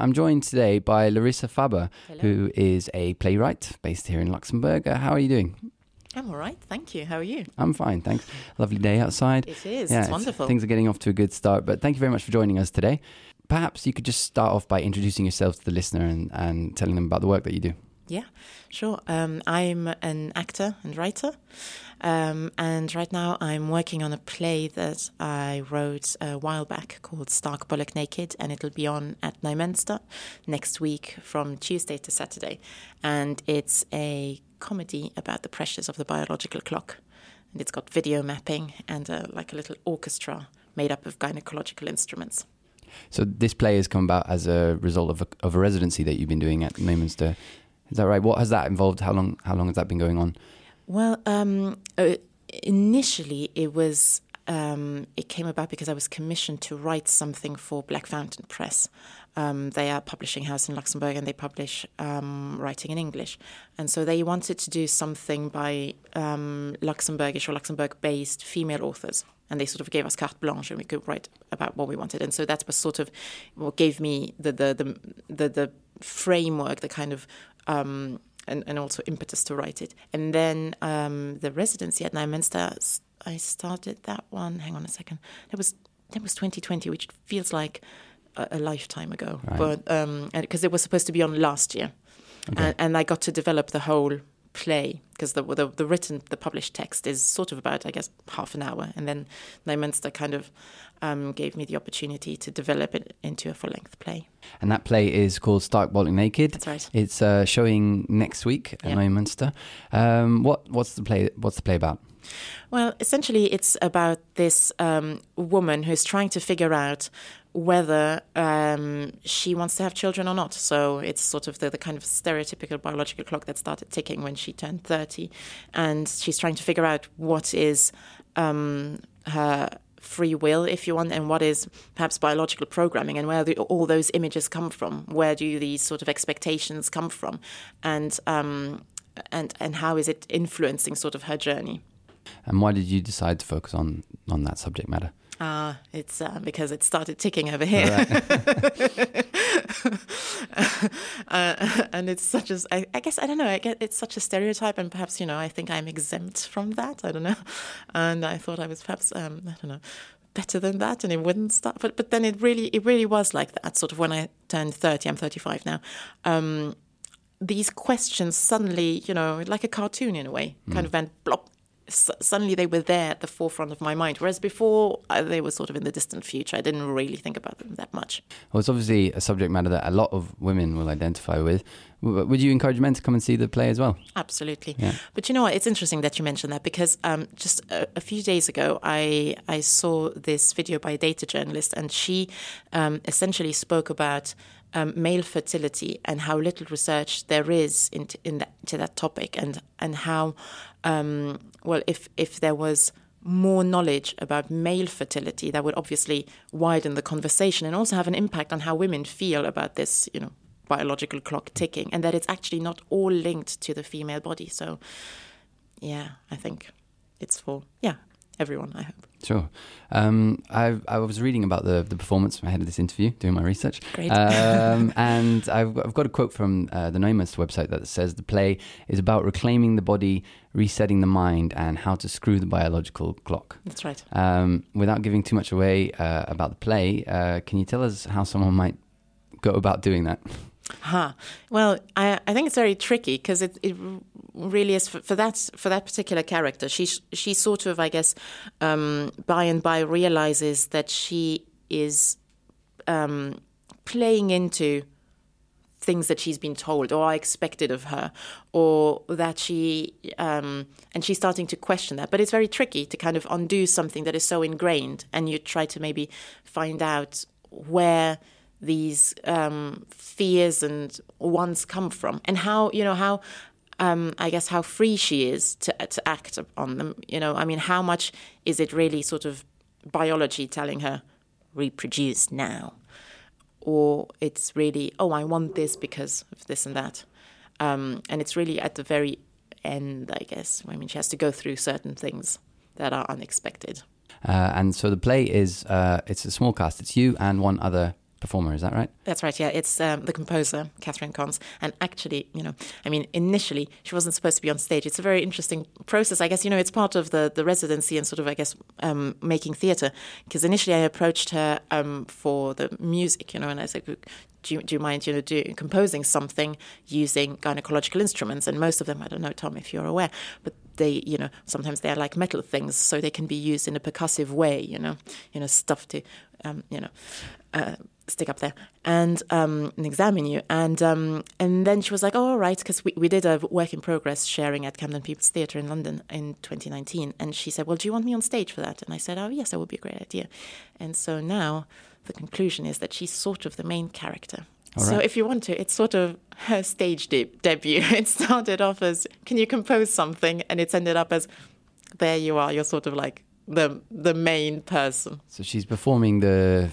I'm joined today by Larissa Faber, Hello. who is a playwright based here in Luxembourg. Uh, how are you doing? I'm all right, thank you. How are you? I'm fine, thanks. Lovely day outside. It is, yeah, it's wonderful. Things are getting off to a good start, but thank you very much for joining us today. Perhaps you could just start off by introducing yourself to the listener and, and telling them about the work that you do. Yeah, sure. Um, I'm an actor and writer. Um, and right now I'm working on a play that I wrote a while back called Stark Bollock Naked, and it'll be on at Neumünster next week from Tuesday to Saturday. And it's a comedy about the pressures of the biological clock. And it's got video mapping and a, like a little orchestra made up of gynecological instruments. So this play has come about as a result of a, of a residency that you've been doing at Neumünster. Is that right? What has that involved? How long? How long has that been going on? Well, um, uh, initially it was um, it came about because I was commissioned to write something for Black Fountain Press. Um, they are a publishing house in Luxembourg and they publish um, writing in English. And so they wanted to do something by um, Luxembourgish or Luxembourg based female authors. And they sort of gave us carte blanche and we could write about what we wanted. And so that was sort of what gave me the, the, the, the, the framework, the kind of um, and, and also impetus to write it. And then um, the residency at Neumünster, I started that one. Hang on a second. That was that was 2020, which feels like a, a lifetime ago. Right. But because um, it was supposed to be on last year, okay. and, and I got to develop the whole play because the, the, the written the published text is sort of about I guess half an hour, and then Neumünster kind of um, gave me the opportunity to develop it into a full length play. And that play is called Stark Bollock Naked. That's right. It's uh, showing next week at yep. Neumünster. Um, what what's the play? What's the play about? Well, essentially, it's about this um, woman who's trying to figure out whether um, she wants to have children or not. So it's sort of the, the, kind of stereotypical biological clock that started ticking when she turned 30. And she's trying to figure out what is um, her free will, if you want, and what is perhaps biological programming, and where do all those images come from? Where do these sort of expectations come from? And, um, and, and how is it influencing sort of her journey? And why did you decide to focus on, on that subject matter? Ah, uh, it's uh, because it started ticking over here. Right. uh, and it's such as I, I, guess I don't know. I get it's such a stereotype, and perhaps you know I think I'm exempt from that. I don't know, and I thought I was perhaps um, I don't know better than that, and it wouldn't start. But but then it really it really was like that. Sort of when I turned thirty, I'm 35 now. Um, these questions suddenly, you know, like a cartoon in a way, mm. kind of went suddenly they were there at the forefront of my mind. Whereas before, uh, they were sort of in the distant future. I didn't really think about them that much. Well, it's obviously a subject matter that a lot of women will identify with. Would you encourage men to come and see the play as well? Absolutely. Yeah. But you know what? It's interesting that you mentioned that because um, just a, a, few days ago, I I saw this video by a data journalist, and she um, essentially spoke about um, male fertility and how little research there is into, in that, that topic, and and how um, well if if there was more knowledge about male fertility, that would obviously widen the conversation and also have an impact on how women feel about this, you know, biological clock ticking, and that it's actually not all linked to the female body. So, yeah, I think it's for yeah everyone. I hope. Sure. Um, I, I was reading about the, the performance ahead of this interview, doing my research. Great. Um, and I've, I've got a quote from uh, the Neumünster website that says the play is about reclaiming the body, resetting the mind, and how to screw the biological clock. That's right. Um, without giving too much away uh, about the play, uh, can you tell us how someone might go about doing that? Huh. Well, I, I think it's very tricky because it, it really is for, for, that for that particular character. She she sort of, I guess, um, by and by realizes that she is um, playing into things that she's been told or are expected of her, or that she um, and she's starting to question that. But it's very tricky to kind of undo something that is so ingrained, and you try to maybe find out where these um, fears and wants come from, and how you know how um, I guess how free she is to to act on them. You know, I mean, how much is it really sort of biology telling her reproduce now, or it's really oh I want this because of this and that, um, and it's really at the very end, I guess. I mean, she has to go through certain things that are unexpected. Uh, and so the play is uh, it's a small cast. It's you and one other performer. Is that right? That's right. Yeah, it's um, the composer Catherine Kontz, and actually, you know, I mean, initially she wasn't supposed to be on stage. It's a very interesting process. I guess you know, it's part of the the residency and sort of, I guess, um, making theatre. Because initially, I approached her um, for the music, you know, and I said, do you, do you mind, you know, do, composing something using gynecological instruments? And most of them, I don't know, Tom, if you're aware, but they, you know, sometimes they're like metal things, so they can be used in a percussive way, you know, you know, stuff to, um, you know, uh, stick up there and um, and examine you. And um, and then she was like, "Oh, all right," because we, we did a work in progress sharing at Camden People's Theatre in London in 2019. And she said, "Well, do you want me on stage for that?" And I said, "Oh, yes, that would be a great idea." And so now the conclusion is that she's sort of the main character. So if you want to, it's sort of her stage de- debut. It started off as, "Can you compose something?" and it's ended up as, "There you are. You're sort of like." The the main person. So she's performing the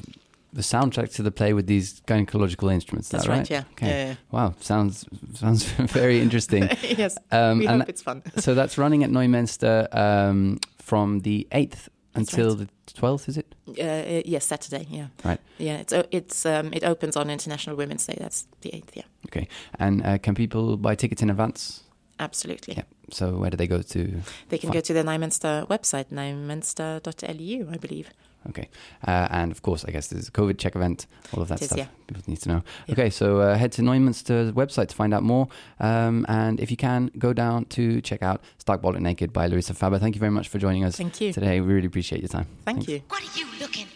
the soundtrack to the play with these gynecological instruments. That's that right? right. Yeah. Okay. Yeah, yeah. Wow. Sounds sounds very interesting. yes. Um, we hope it's fun. so that's running at Neumünster um, from the eighth until right. the twelfth. Is it? Uh, yes, Saturday. Yeah. Right. Yeah. It's it's um, it opens on International Women's Day. That's the eighth. Yeah. Okay. And uh, can people buy tickets in advance? Absolutely. Yeah. So where do they go to? They can go to the Neumünster website, neumünster.lu, I believe. Okay. Uh, and of course, I guess there's a COVID check event, all of that is, stuff yeah. people need to know. Yeah. Okay, so uh, head to Neumünster's website to find out more. Um, and if you can, go down to check out Stark Bollock Naked by Larissa Faber. Thank you very much for joining us Thank you. today. We really appreciate your time. Thank Thanks. you. What are you looking